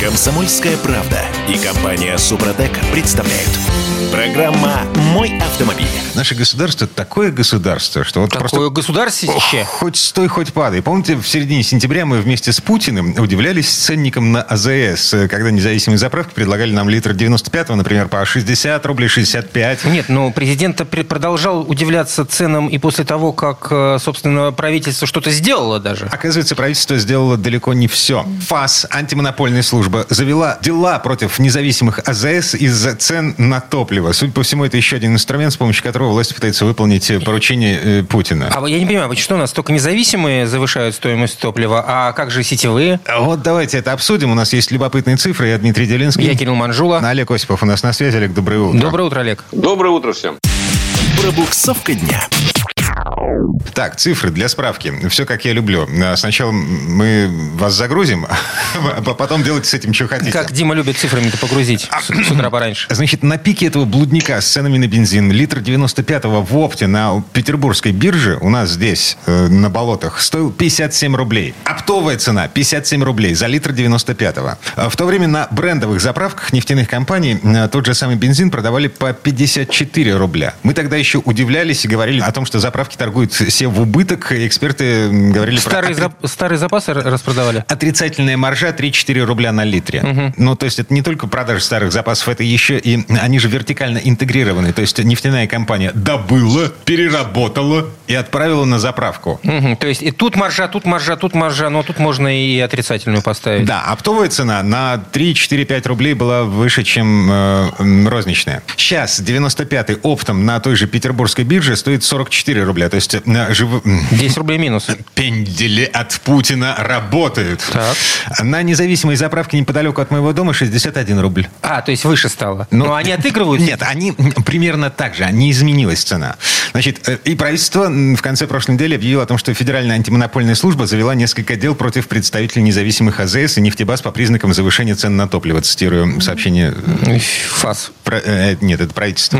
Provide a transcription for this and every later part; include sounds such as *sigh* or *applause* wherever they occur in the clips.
Комсомольская правда и компания Супротек представляют. Программа «Мой автомобиль». Наше государство такое государство, что вот Такое просто... государствище. Хоть стой, хоть падай. Помните, в середине сентября мы вместе с Путиным удивлялись ценникам на АЗС, когда независимые заправки предлагали нам литр 95-го, например, по 60 рублей, 65. Нет, но президент продолжал удивляться ценам и после того, как, э, собственно, правительство что-то сделало даже. Оказывается, правительство сделало далеко не все. ФАС, антимонопольная служба, завела дела против независимых АЗС из-за цен на топливо. Судя по всему, это еще один инструмент, с помощью которого власть пытается выполнить э, поручение э, Путина. А я не понимаю, что у нас только независимые завышают стоимость топлива, а как же сетевые? А Вот давайте это обсудим. У нас есть любопытные цифры. Я Дмитрий Делинский. Я Кирилл Манжула. Олег Осипов у нас на связи. Олег, доброе утро. Доброе утро, Олег. Доброе утро всем. Пробуксовка дня. Так, цифры для справки. Все как я люблю. А Сначала мы вас загрузим, *laughs* а потом делайте с этим, что хотите. Как Дима любит цифрами-то погрузить с, с утра пораньше. Значит, на пике этого блудника с ценами на бензин литр 95-го в опте на петербургской бирже у нас здесь, э, на болотах, стоил 57 рублей. Оптовая цена 57 рублей за литр 95-го. А В то время на брендовых заправках нефтяных компаний э, тот же самый бензин продавали по 54 рубля. Мы тогда еще удивлялись и говорили о том, что заправки торгуют все в убыток. Эксперты говорили Старые, про... зап- старые запасы распродавали? Отрицательная маржа 3-4 рубля на литре. Ну, то есть это не только продажа старых запасов, это еще и они же вертикально интегрированы. То есть нефтяная компания добыла, переработала и отправила на заправку. Мгм. То есть и тут маржа, тут маржа, тут маржа, но тут можно и отрицательную поставить. Да, оптовая цена на 3-4-5 рублей была выше, чем э, розничная. Сейчас 95-й оптом на той же петербургской бирже стоит 44 рубля. То есть э, жив- м, 10 рублей минус. Пендели от Путина работают. Так. На независимой заправке неподалеку от моего дома 61 рубль. А, то есть выше стало. Ну, Но они отыгрывают? Нет, они примерно так же, не изменилась цена. Значит, э, и правительство в конце прошлой недели объявило о том, что Федеральная антимонопольная служба завела несколько дел против представителей независимых АЗС и нефтебаз по признакам завышения цен на топливо. Цитирую сообщение. э, Фас. про- нет, это правительство.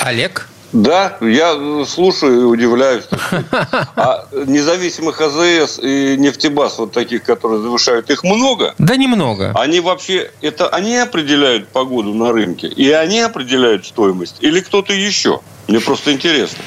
Олег? Да, я слушаю и удивляюсь. *laughs* А независимых АЗС и нефтебаз, вот таких, которые завышают, их много. Да немного. Они вообще, это они определяют погоду на рынке, и они определяют стоимость, или кто-то еще? Мне просто интересно.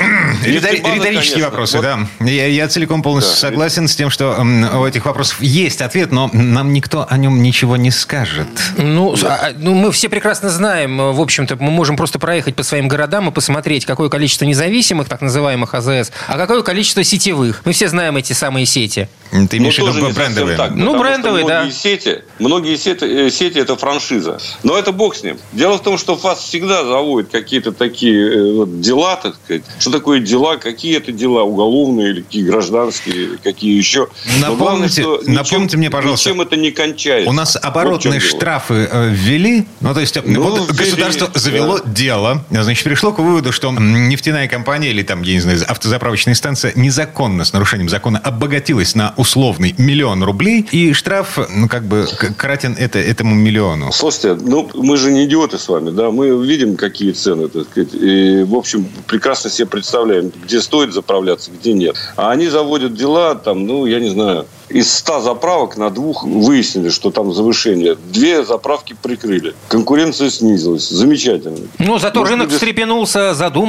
Риторические конечно, вопросы, вот да. Я, я целиком полностью Да. согласен с тем, что у этих вопросов есть ответ, но нам никто о нем ничего не скажет. Ну, с- а, ну, мы все прекрасно знаем, э, в общем-то, мы можем просто проехать по своим городам и посмотреть, какое количество независимых, так называемых АЗС, а какое количество сетевых. Мы все знаем эти самые сети. Ты имеешь в Ну, виду не совсем брендовые? так, Ну, брендовые, да. многие Сети, многие сети, э, сети это франшиза. Но это бог с ним. Дело в том, что ФАС всегда заводит какие-то такие э, вот дела, так сказать. Что такое дела, какие это дела, уголовные или какие гражданские, какие еще. Но главное, Напомните- что ничем- напомните мне, пожалуйста, Ничем это не кончается. У нас Вот в оборотные чем дело. штрафы э, ввели, ну то есть Ну, вот ввели, государство да. завело дело, значит пришло к выводу, что нефтяная компания или там, я не знаю, автозаправочная станция незаконно, с нарушением закона обогатилась на условный миллион рублей, и штраф, ну как бы кратен это, этому миллиону. Слушайте, ну мы же не идиоты с вами, да, мы видим, какие цены, так сказать, и, в общем, прекрасно себе представляем, где стоит заправляться, где нет. А они заводят дела, там, ну, я не знаю, из 100 заправок на двух выяснили, что там завышение. Две заправки прикрыли. Конкуренция снизилась. Замечательно. Ну, зато Может, рынок встрепенулся, задумался,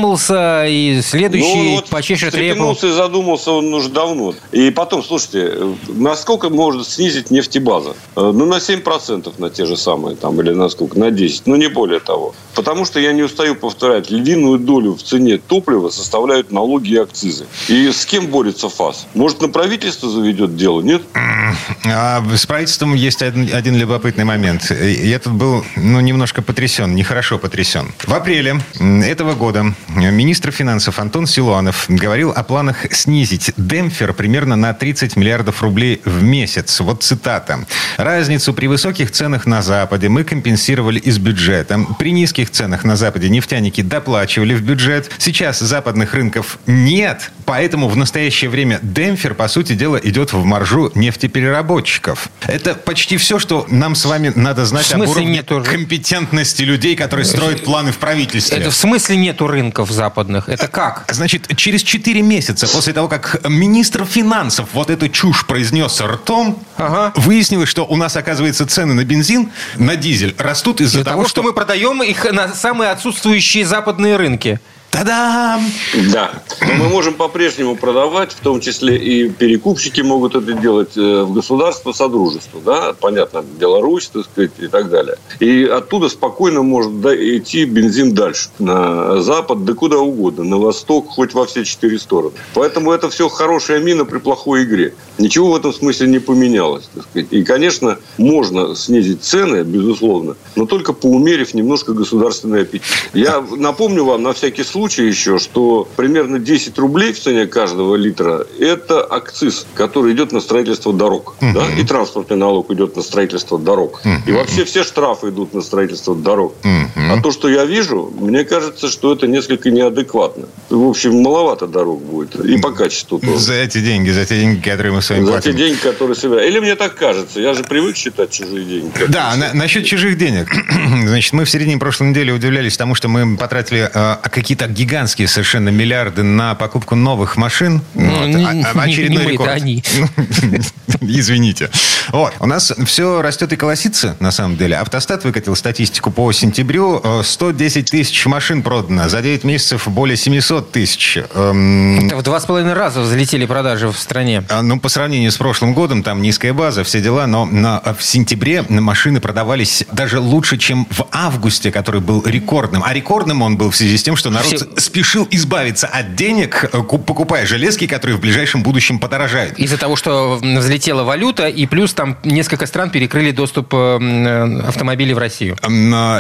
и следующий Ну, вот почешет репу. и задумался он уже давно. И потом, слушайте, насколько может снизить нефтебаза? Э, Ну, на 7% на те же самые, там, или на сколько? На 10, ну, не более того. Потому что, я не устаю повторять, львиную долю в цене топлива составляют налоги и акцизы. И с кем борется ФАС? Может, на правительство заведет дело? Нет? А с правительством есть один, один любопытный момент. Я тут был, ну, немножко потрясен, нехорошо потрясен. В апреле этого года министр финансов Антон Силуанов говорил о планах снизить демпфер примерно на 30 миллиардов рублей в месяц. Вот цитата. «Разницу при высоких ценах на Западе мы компенсировали из бюджета. При низких ценах на Западе нефтяники доплачивали в бюджет. Сейчас западных рынков нет, поэтому в настоящее время демпфер, по сути дела, идет в маржу нефтепереработчиков. Это почти все, что нам с вами надо знать об уровне нету... компетентности людей, которые строят планы в правительстве. Это в смысле нету рынков западных? Это как? Значит, через 4 месяца после того, как министр финансов вот эту чушь произнес ртом, ага. выяснилось, что у нас, оказывается, цены на бензин, на дизель растут из-за того, того, что... что мы продаем их на самые отсутствующие западные рынки. Та-дам! Да. Но мы можем по-прежнему продавать, в том числе и перекупщики могут это делать э, в государство Содружество, да, понятно, Беларусь, так сказать, и так далее. И оттуда спокойно может идти бензин дальше, на запад, да куда угодно, на восток, хоть во все четыре стороны. Поэтому это все хорошая мина при плохой игре. Ничего в этом смысле не поменялось, так сказать. И, конечно, можно снизить цены, безусловно, но только поумерив немножко государственный аппетит. Я напомню вам на всякий случай, случай еще, что примерно 10 рублей в цене каждого литра – это акциз, который идет на строительство дорог. Uh-huh. Да? И транспортный налог идет на строительство дорог. Uh-huh. И вообще все штрафы идут на строительство дорог. А то, что я вижу, мне кажется, что это несколько неадекватно. В общем, маловато дорог будет. И по качеству тоже. За эти деньги, за те деньги, которые мы с вами за платим. За те деньги, которые себя... Или мне так кажется. Я же привык считать чужие деньги. Да, на, насчет чужих денег. *clears throat* Значит, мы в середине прошлой недели удивлялись тому, что мы потратили э, какие-то гигантские совершенно миллиарды на покупку новых машин. Ну, вот. не, а, а очередной не рекорд. они. *laughs* Извините. Вот. У нас все растет и колосится, на самом деле. Автостат выкатил статистику по сентябрю. 110 э, тысяч машин продано. За 9 месяцев более 700 тысяч. Эм, Это в два с половиной раза взлетели продажи в стране. А, ну, по сравнению с прошлым годом, там низкая база, все дела. Но на, в сентябре машины продавались даже лучше, чем в августе, который был рекордным. А рекордным он был в связи с тем, что народ все... спешил избавиться от денег, э, покупая железки, которые в ближайшем будущем подорожают. Из-за того, что взлетела валюта, и плюс там несколько стран перекрыли доступ э, э, автомобилей в Россию.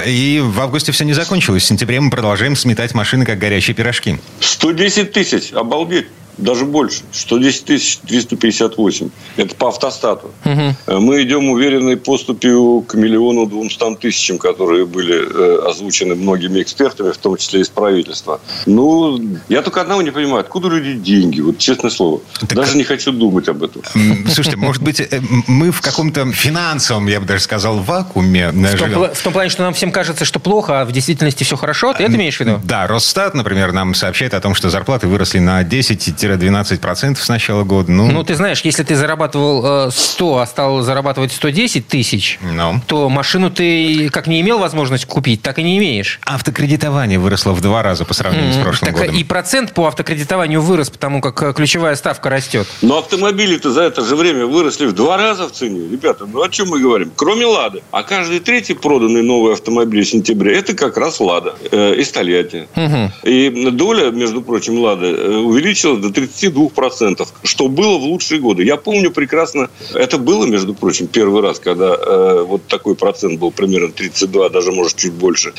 И в августе все не закончилось. В сентябре мы продолжаем сметать машины, как горячие пирожки. 110 тысяч, обалдеть даже больше, 110 тысяч 258. Это по автостату. Угу. Мы идем уверенной поступью к миллиону двумстам тысячам, которые были э, озвучены многими экспертами, в том числе из правительства. Ну, я только одного не понимаю, откуда люди деньги, вот честное слово. Так... Даже не хочу думать об этом. Слушайте, может быть, э, мы в каком-то финансовом, я бы даже сказал, вакууме в том, в том плане, что нам всем кажется, что плохо, а в действительности все хорошо? Ты это имеешь в виду? Да, Росстат, например, нам сообщает о том, что зарплаты выросли на 10 10-12% с начала года. Ну, ну, ты знаешь, если ты зарабатывал 100, э, а стал зарабатывать 110 тысяч, no. Ну. то машину ты как не имел возможность купить, так и не имеешь. Автокредитование выросло в два раза по сравнению mm, с прошлым так годом. И процент по автокредитованию вырос, потому как э, ключевая ставка растет. Но автомобили-то за это же время выросли в два раза в цене. Ребята, ну о чем мы говорим? Кроме «Лады». А каждый третий проданный новый автомобиль в сентябре – это как раз «Лада» э, из Тольятти. Угу. И доля, между прочим, «Лады» э, увеличилась до 32%, что было в лучшие годы. Я помню прекрасно, это было, между прочим, первый раз, когда э, вот такой процент был примерно 32, даже, может, чуть больше.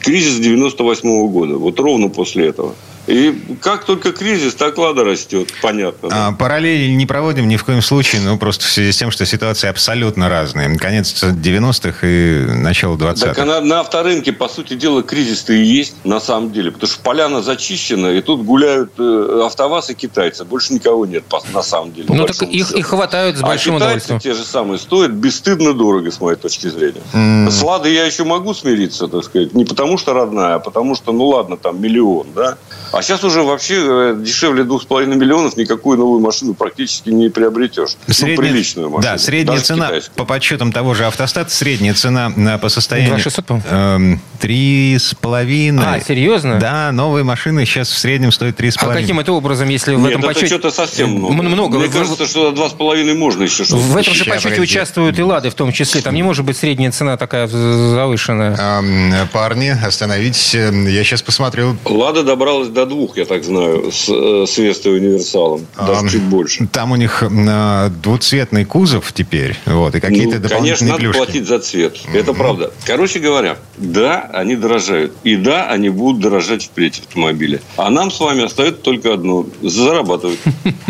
Кризис 98 -го года, вот ровно после этого. И как только кризис, так лада растет, понятно. Да? А, параллели не проводим ни в коем случае, ну, просто в связи с тем, что ситуации абсолютно разные. Конец 90-х и начало 20-х. Так а на, авторынке, по сути дела, кризис-то и есть на самом деле. Потому что поляна зачищена, и тут гуляют э, автовазы китайцы. Больше никого нет, на самом деле. Ну, так их, их хватают с а большим а удовольствием. те же самые стоят бесстыдно дорого, с моей точки зрения. Mm. С Ладой я еще могу смириться, так сказать. Не потому что родная, а потому что, ну ладно, там миллион, да. А сейчас уже вообще э, дешевле 2,5 миллионов никакую новую машину практически не приобретешь. Ну, средняя, ну, приличную машину. Да, средняя цена, китайскую. по подсчетам того же автостата, средняя цена по состоянию... 2600, по-моему? Эм, три с половиной. А, серьезно? Да, новые машины сейчас в среднем стоят три с половиной. А каким это образом, если в Нет, этом это подсчете... что-то совсем много. много. Мне кажется, что два с половиной можно еще что-то. В этом же подсчете участвуют и «Лады» в том числе. Там не может быть средняя цена такая завышенная. Эм, парни, остановитесь. Я сейчас посмотрел. «Лада» добралась до двух, я так знаю с, э, с Вестой универсалом. Даже а, чуть больше. Там у них а, двуцветный кузов теперь. Вот, и какие-то ну, Конечно, надо плюшки. платить за цвет. Mm-hmm. Это правда. Короче говоря, да, они дорожают. И да, они будут дорожать впредь автомобили. А нам с вами остается только одно – зарабатывать.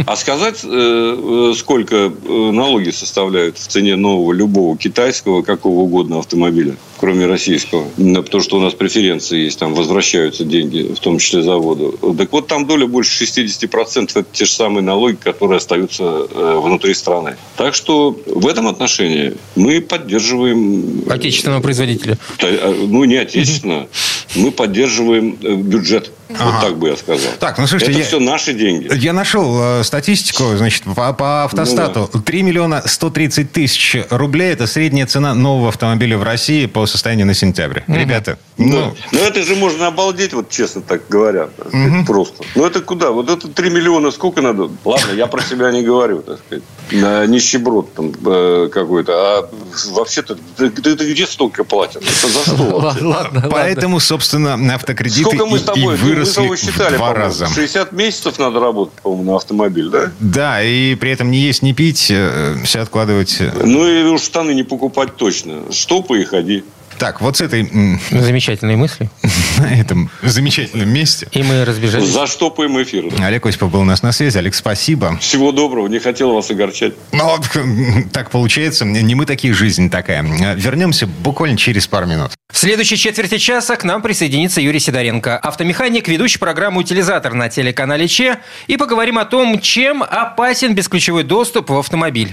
А сказать, э, сколько налоги составляют в цене нового любого китайского, какого угодно автомобиля, кроме российского. Потому что у нас преференции есть, там возвращаются деньги, в том числе заводу. Так вот, там доля больше 60%. Это те же самые налоги, которые остаются э, внутри страны. Так что в этом отношении мы поддерживаем... э, Отечественного производителя. э, Ну, не отечественно. Мы поддерживаем э, бюджет. Ага. Вот так бы я сказал. Так, ну, слушайте, Это я- все наши деньги. Я нашел э, статистику, значит, по, по автостату. 3 миллиона 130 тысяч рублей – это средняя цена нового автомобиля в России по состоянию на сентябрь. Ребята, ну, Ну, ну, это же можно обалдеть, вот честно так говоря. так сказать, Просто. Ну, это куда? Вот это 3 миллиона сколько надо? Ладно, я про себя не говорю, так сказать. На нищеброд там э, какой-то. А вообще-то, ты, ты- ты где столько платят? Это за что *laughs* вообще? Ладно, ладно. поэтому, собственно, автокредиты Сколько мы с и, и тобой, выросли тобой в считали, два по-моему, раза. 60 месяцев надо работать, по-моему, на автомобиль, да? Да, и при этом не есть, не пить, э, все откладывать. э. Ну и уж штаны не покупать точно. Штопай и ходи. Так, вот с этой, м, Замечательные мысли. *laughs* на этом замечательном месте И мы разбежались. Заштопаем эфир. Олег Осипов был у нас на связи. Олег, спасибо. Всего доброго. Не хотел вас огорчать. Ну, *laughs* так получается. Не мы такие, жизнь такая. Вернемся буквально через пару минут. В следующей четверти часа к нам присоединится Юрий Сидоренко, автомеханик, ведущий программу «Утилизатор» на телеканале ЧЕ. И поговорим о том, чем опасен бесключевой доступ в автомобиль.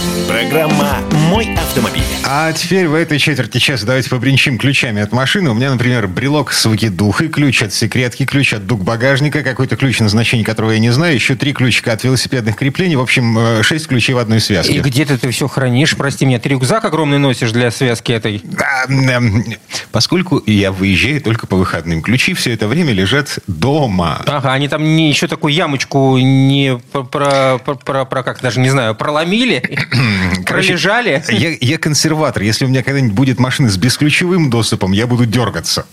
Программа «Мой автомобиль». А теперь в этой четверти часа давайте побринчим ключами от машины. У меня, например, брелок с выкидухой, ключ от секретки, ключ от дуг багажника, какой-то ключ, назначение которого я не знаю, еще три ключика от велосипедных креплений. В общем, э, шесть ключей в одной связке. И где ты это все хранишь? Прости меня, ты рюкзак огромный носишь для связки этой? А, эм, Поскольку я выезжаю только по выходным, ключи все это время лежат дома. Ага, они там не, еще такую ямочку не про, про, про- про- про- как даже не знаю, проломили, *clears throat* Короче, пролежали. Я, я консерватор. Если у меня когда-нибудь будет машина с бесключевым доступом, я буду дергаться.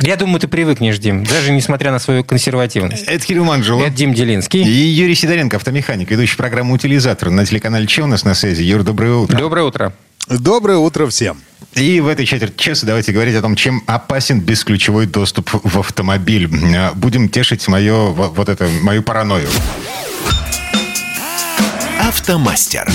Я думаю, ты привыкнешь, Дим, даже несмотря на свою консервативность. Это Кирилл Манжело. Это Дим И Делинский. Юрий Сидоренко, автомеханик, ведущий программу «Утилизатор» на телеканале Че у нас на связи. Юр, доброе утро. Доброе утро. Доброе утро всем. И в этой четверти часа давайте говорить о том, чем опасен бесключевой доступ в автомобиль. Будем тешить мое, во- вот это, мою паранойю. Автомастер.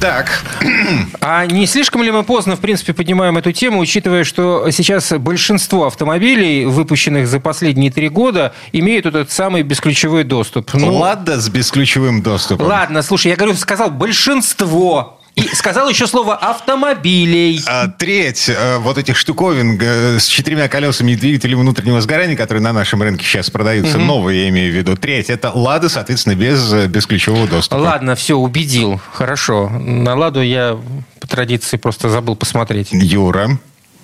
Так, *clears throat* А не слишком ли мы поздно, в принципе, поднимаем эту тему, учитывая, что сейчас большинство автомобилей, выпущенных за последние три года, имеют этот самый бесключевой доступ? Ну, Лада с бесключевым доступом. Ладно, слушай, я говорю, сказал большинство. И сказал еще слово автомобилей. А, Треть э, вот этих штуковин э, с четырьмя колесами и двигателем внутреннего сгорания, которые на нашем рынке сейчас продаются, новые, я имею в виду, треть, это Лада, соответственно, без э, бесключевого доступа. Ладно, все, убедил. Хорошо. На Ладу я по традиции просто забыл посмотреть. Юра.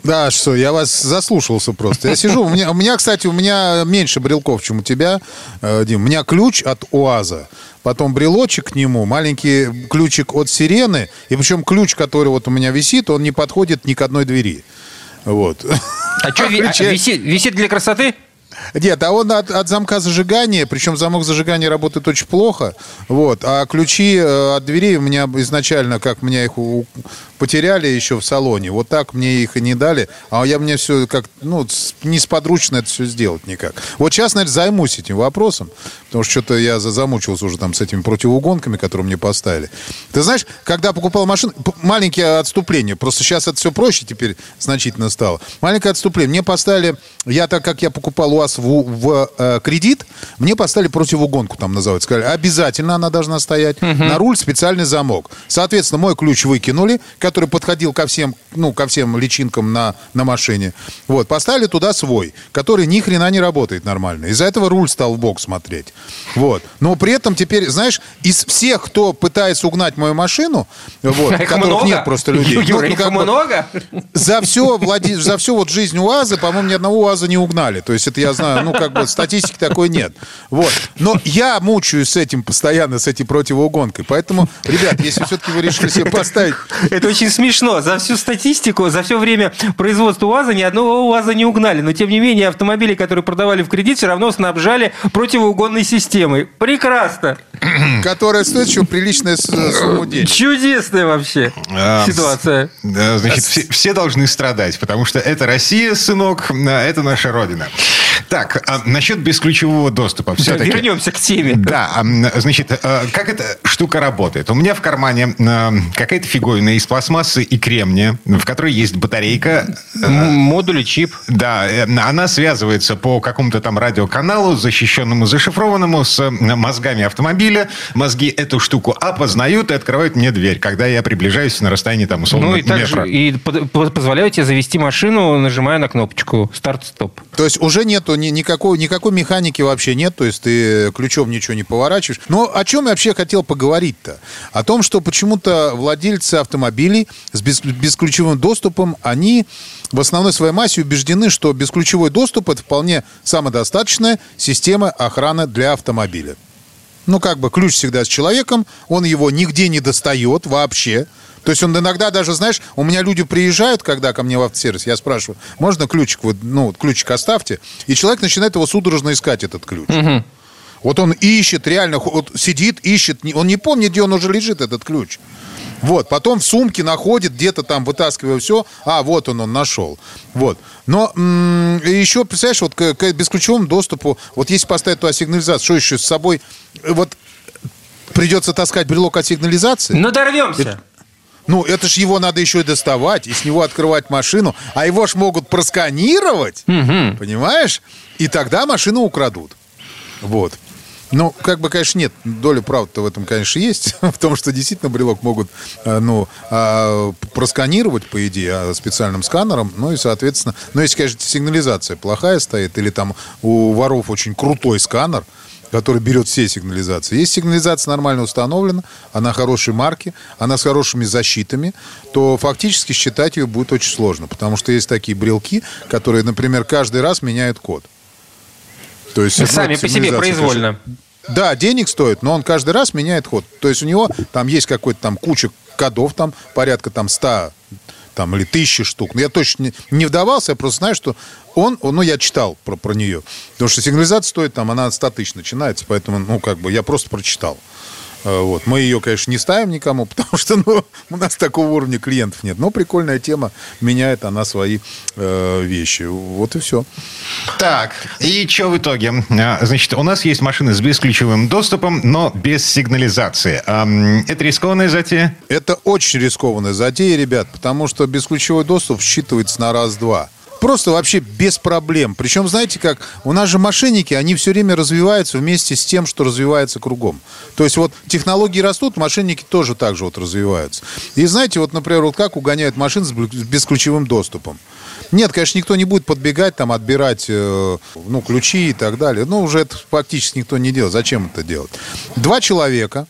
Да, что, я вас заслушался просто. Я сижу, у меня, у меня, кстати, у меня меньше брелков, чем у тебя, э, Дим. У меня ключ от УАЗа, потом брелочек к нему, маленький ключик от сирены, и причем ключ, который вот у меня висит, он не подходит ни к одной двери. Вот. А что, Ключи- висит, висит для красоты? Нет, а он от, от замка зажигания, причем замок зажигания работает очень плохо, вот, а ключи э, от дверей у меня изначально, как меня их у- потеряли еще в салоне, вот так мне их и не дали, а я мне все как, ну, несподручно это все сделать никак. Вот сейчас, наверное, займусь этим вопросом, потому что что-то я за- замучился уже там с этими противоугонками, которые мне поставили. Ты знаешь, когда покупал машину, маленькие отступления, просто сейчас это все проще теперь значительно стало. Маленькое отступление. Мне поставили, я так как я покупал у вас в, в, э, кредит, мне поставили противоугонку там называется. Сказали, обязательно она должна стоять. На руль специальный замок. Соответственно, мой ключ выкинули, который подходил ко всем, ну, ко всем личинкам на, на машине. Вот, поставили туда свой, который ни хрена не работает нормально. Из-за этого руль стал в бок смотреть. Вот. Но при этом теперь, знаешь, из всех, кто пытается угнать мою машину, вот, Их которых много? нет просто людей. Юра, ну, их много? за все, владе... за все вот жизнь УАЗа, по-моему, ни одного УАЗа не угнали. То есть это я знаю, ну, как бы статистики такой нет. Вот. Но я мучаюсь с этим постоянно, с этой противоугонкой. Поэтому, ребят, если все-таки вы решили себе поставить... Это очень смешно. За всю статистику, за все время производства УАЗа ни одного УАЗа не угнали. Но, тем не менее, автомобили, которые продавали в кредит, все равно снабжали противоугонной системой. Прекрасно. Которая стоит еще приличная с- сумму денег. Чудесная вообще А, ситуация. Значит, все, все должны страдать, потому что это Россия, сынок, а это наша Родина. Так, а насчет бесключевого доступа. Да, Все-таки. вернемся к теме. Да, а, значит, э, как эта штука работает? У меня в кармане э, какая-то фиговина из пластмассы и кремния, в которой есть батарейка. М, Модули, чип. Да, э, она связывается по какому-то там радиоканалу, защищенному, зашифрованному, с э, мозгами автомобиля. Мозги эту штуку опознают и открывают мне дверь, когда я приближаюсь на расстоянии там условно Ну и также метра. и под- по- позволяю тебе завести машину, нажимая на кнопочку старт-стоп. То есть уже нету ни- никакой, никакой механики вообще нет, то есть ты ключом ничего не поворачиваешь. Но о чем я вообще хотел поговорить-то? О том, что почему-то владельцы автомобилей с бес- бесключевым доступом, они в основной своей массе убеждены, что бесключевой доступ это вполне самодостаточная система охраны для автомобиля. Ну, как бы ключ всегда с человеком, он его нигде не достает вообще. То есть он иногда даже, знаешь, у меня люди приезжают, когда ко мне в автосервис, я спрашиваю, можно ключик, вот, ну, ключик оставьте, и человек начинает его судорожно искать, этот ключ. Вот он ищет, реально, вот сидит, ищет, он не помнит, где он уже лежит, этот ключ. Вот, потом в сумке находит, где-то там вытаскивая все, а, вот он, он нашел. Вот. Но м, еще, представляешь, вот к, к бесключевому доступу, вот если поставить туда сигнализацию, что еще с собой, э, вот придется таскать брелок от сигнализации. Ну, дорвемся. Ну, это ж его надо еще и доставать, и с него открывать машину, а его ж могут просканировать, понимаешь? И тогда машину украдут. Вот. Ну, как бы, конечно, нет, доля правды в этом, конечно, есть, *laughs* в том, что действительно брелок могут, э, ну, а, просканировать, по идее, а, специальным сканером, ну и, соответственно, ну, если, конечно, сигнализация плохая стоит, или там у воров очень крутой сканер, который берет все сигнализации. Если сигнализация нормально установлена, она хорошей марки, она с хорошими защитами, то фактически считать ее будет очень сложно, потому что есть такие брелки, которые, например, каждый раз меняют код. То есть ну, Сами по себе, произвольно. да, денег стоит, но он каждый раз меняет ход. То есть у него там есть какой-то там куча кодов, там порядка там 100 там, или тысячи штук. Но я точно не, не вдавался, я просто знаю, что он, он- ну, я читал про, про нее. Потому что сигнализация стоит, там, она от 100 тысяч начинается, поэтому, ну, как бы, я просто прочитал. Э, Вот. Мы ее, конечно, не ставим никому, *laughs* потому что ну, у нас такого уровня клиентов нет. Но прикольная тема, меняет она свои э, вещи. Вот и все. Так, и что в итоге? А, Значит, у нас есть машины с бесключевым доступом, но без сигнализации. Это рискованная затея? Это очень рискованная затея, ребят, потому что бесключевой доступ считывается на раз-два. Просто вообще без проблем. Причем, знаете как, у нас же мошенники, они все время развиваются вместе с тем, что развивается кругом. То есть вот технологии растут, мошенники тоже так же вот развиваются. И знаете, вот, например, вот как угоняют машины с бесключевым доступом. Нет, конечно, никто не будет подбегать, там, отбирать э, ну, ключи и так далее. Ну, уже это фактически никто не делает. Зачем это делать? Два человека,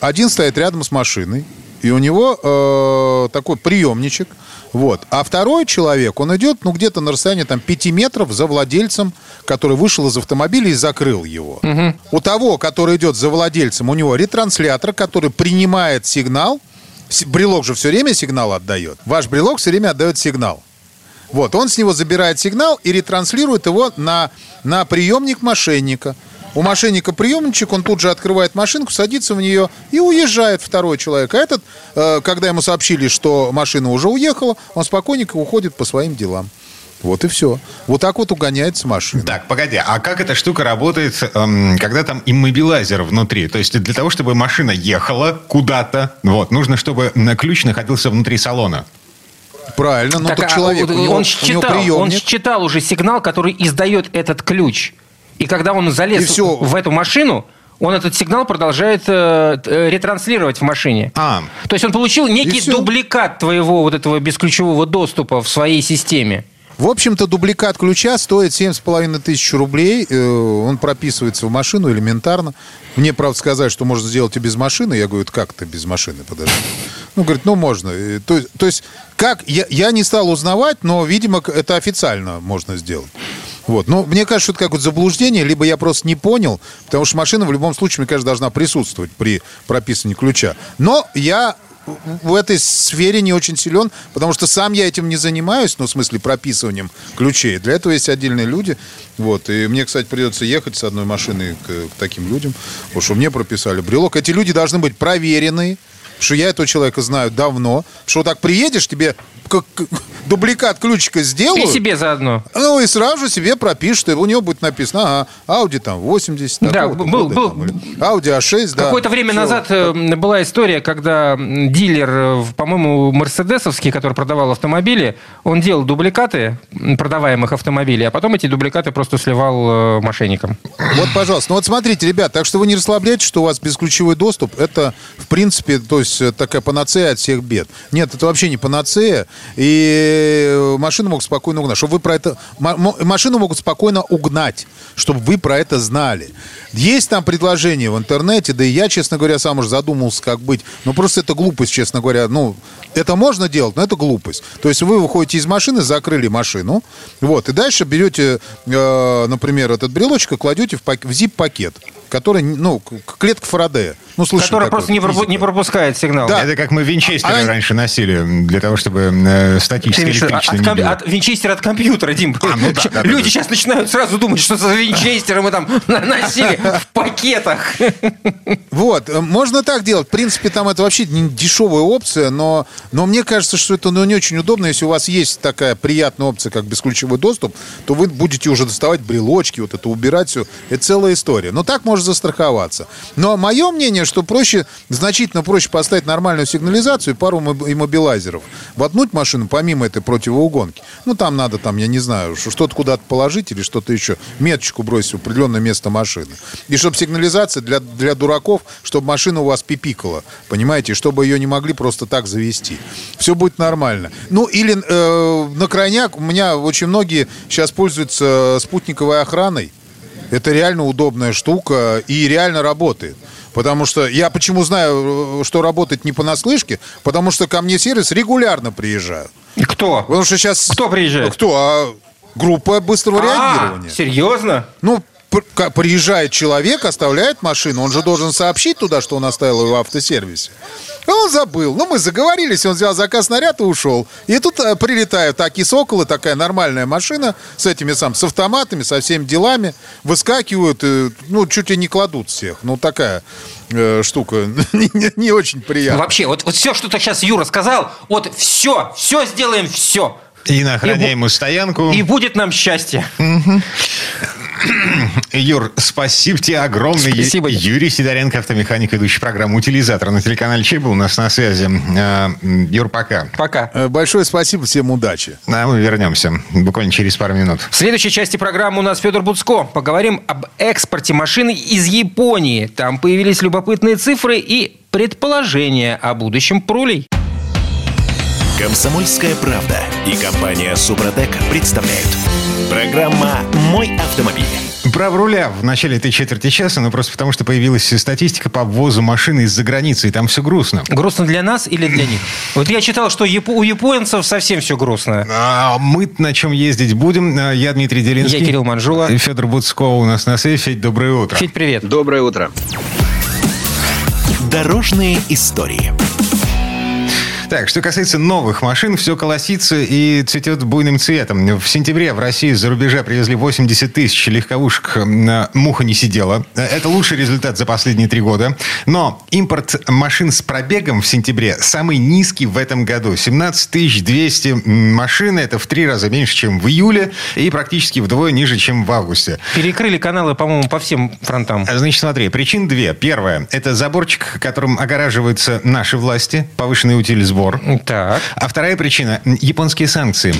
один стоит рядом с машиной, и у него э, такой приемничек. Вот. А второй человек, он идет, ну, где-то на расстоянии там 5 метров за владельцем, который вышел из автомобиля и закрыл его. У того, который идет за владельцем, у него ретранслятор, который принимает сигнал. Брелок же все время сигнал отдает. Ваш брелок все время отдает сигнал. Вот, он с него забирает сигнал и ретранслирует его на, на приемник мошенника. У мошенника приемничек, он тут же открывает машинку, садится в нее и уезжает второй человек. А этот, э, когда ему сообщили, что машина уже уехала, он спокойненько уходит по своим делам. Вот и все. Вот так вот угоняется машина. Так, погоди, а как эта штука работает, эм, когда там иммобилайзер внутри? То есть для того, чтобы машина ехала куда-то, вот, нужно, чтобы ключ находился внутри салона. Правильно, ну так, а человек, он, у него, он у него считал, он приемник. считал уже сигнал, который издает этот ключ. И когда он залез всё. в эту машину, он этот сигнал продолжает э, э, ретранслировать в машине. А, То есть он получил некий дубликат твоего вот этого бесключевого доступа в своей системе. В общем-то, дубликат ключа стоит 7,5 тысяч рублей. Э, Он прописывается в машину элементарно. Мне, правда, сказать, что можно сделать и без машины. Я говорю, «Это как ты без машины, подожди. Ну, говорит, ну, можно. Э, То, есть- то есть, как, я, я не стал узнавать, но, видимо, это официально можно сделать. Вот. Но мне кажется, что это какое-то заблуждение, либо я просто не понял, потому что машина в любом случае, мне кажется, должна присутствовать при прописании ключа. Но я в этой сфере не очень силен, потому что сам я этим не занимаюсь, ну, в смысле, прописыванием ключей. Для этого есть отдельные люди. Вот. И мне, кстати, придется ехать с одной машиной к, к таким людям, потому что мне прописали брелок. Эти люди должны быть проверенные, что я этого человека знаю давно. Что вот так приедешь, тебе как дубликат ключика сделаю. И себе заодно. Ну, и сразу себе пропишут, и у него будет написано, ага, Audi там 80, Да, был- года, был- там, Audi A6, да. Какое-то время Всё. назад э, была история, когда дилер, э, по-моему, мерседесовский, который продавал автомобили, он делал дубликаты продаваемых автомобилей, а потом эти дубликаты просто сливал э, мошенникам. Вот, пожалуйста. Ну вот смотрите, ребят, так что вы не расслабляйтесь, что у вас бесключевой доступ. Это, в принципе, то есть такая панацея от всех бед. Нет, это вообще не панацея. И э, машину могут спокойно угнать. Чтобы вы про это... Машину могут спокойно угнать, чтобы вы про это знали. Есть там предложения в интернете, да и я, честно говоря, сам уже задумался, как быть. Но просто это глупость, честно говоря. Ну, это можно делать, но это глупость. То есть вы выходите из машины, закрыли машину, вот, и дальше берете, э, например, этот брелочек и кладете в, пак- в zip-пакет, который, ну, клетка Фарадея. Ну, слышали Который такое? просто не, пропу- не пропускает сигнал. Да. Это как мы винчестеры А- раньше носили для того, чтобы э, виду электричество от, не било. от винчестера от компьютера, Дим. А, ну да, да, да, Люди да. сейчас начинают сразу думать, что за винчестера мы там *laughs* носили в пакетах. Вот, э, можно так делать. В принципе, там это вообще не дешевая опция, но, но мне кажется, что это ну, не очень удобно. Если у вас есть такая приятная опция, как бесключевой доступ, то вы будете уже доставать брелочки, вот это убирать все. Это целая история. Но так можно застраховаться. Но мое мнение, что проще, значительно проще поставить нормальную сигнализацию и пару моб- иммобилайзеров. Воткнуть машину помимо этой противоугонки. Ну, там надо, там, я не знаю, что- что-то куда-то положить или что-то еще. Меточку бросить в определенное место машины. И чтобы сигнализация для, для дураков, чтобы машина у вас пипикала. Понимаете? Чтобы ее не могли просто так завести. Все будет нормально. Ну, или э, на крайняк у меня очень многие сейчас пользуются спутниковой охраной. Это реально удобная штука и реально работает. Потому что я почему знаю, что работает не понаслышке, потому что ко мне сервис регулярно приезжают. Кто? Потому что сейчас... Кто приезжает? Кто? А группа быстрого реагирования. А, серьезно? Ну, приезжает человек, оставляет машину, он же должен сообщить туда, что он оставил ее в автосервисе. Он забыл. Ну, мы заговорились, он взял заказ на ряд и ушел. И тут э, прилетают такие соколы, такая нормальная машина с этими сам, с автоматами, со всеми делами, выскакивают, э, ну, чуть ли не кладут всех. Ну, такая э, штука *laughs* не, не- не очень приятная. Вообще, вот, вот все, что ты сейчас Юра сказал, вот все, все сделаем, все. И на охраняемую стоянку. И будет нам счастье. Юр, спасибо тебе огромное. Спасибо. Юрий Сидоренко, автомеханик, ведущий программу «Утилизатор» на телеканале был у нас на связи. Э, Юр, пока. Пока. Э, Большое спасибо, всем удачи. А мы вернемся буквально через пару минут. В следующей части программы у нас Федор Буцко. Поговорим об экспорте машины из Японии. Там появились любопытные цифры и предположения о будущем прулей. Комсомольская правда и компания Супротек представляют. Программа «Мой автомобиль». Право руля в начале этой четверти часа, но просто потому, что появилась статистика по ввозу машины из-за границы, и там все грустно. Грустно для нас или для них? Вот я читал, что у японцев совсем все грустно. А мы на чем ездить будем? А, Я Дмитрий Делинский. Я Кирилл Манжула. И Федор Буцко у нас на связи. Федь, доброе утро. Федь, привет. Доброе утро. Дорожные истории. Так, что касается новых машин, все колосится и цветет буйным цветом. В сентябре в Россию из-за рубежа привезли 80 тысяч легковушек. Муха не сидела. Это лучший результат за последние три года. Но импорт машин с пробегом в сентябре самый низкий в этом году. 17 200 машин. Это в три раза меньше, чем в июле. И практически вдвое ниже, чем в августе. Перекрыли каналы, по-моему, по всем фронтам. Значит, смотри, причин две. Первое, это заборчик, которым огораживаются наши власти, повышенный утиль сбор. Так. А вторая причина – японские санкции.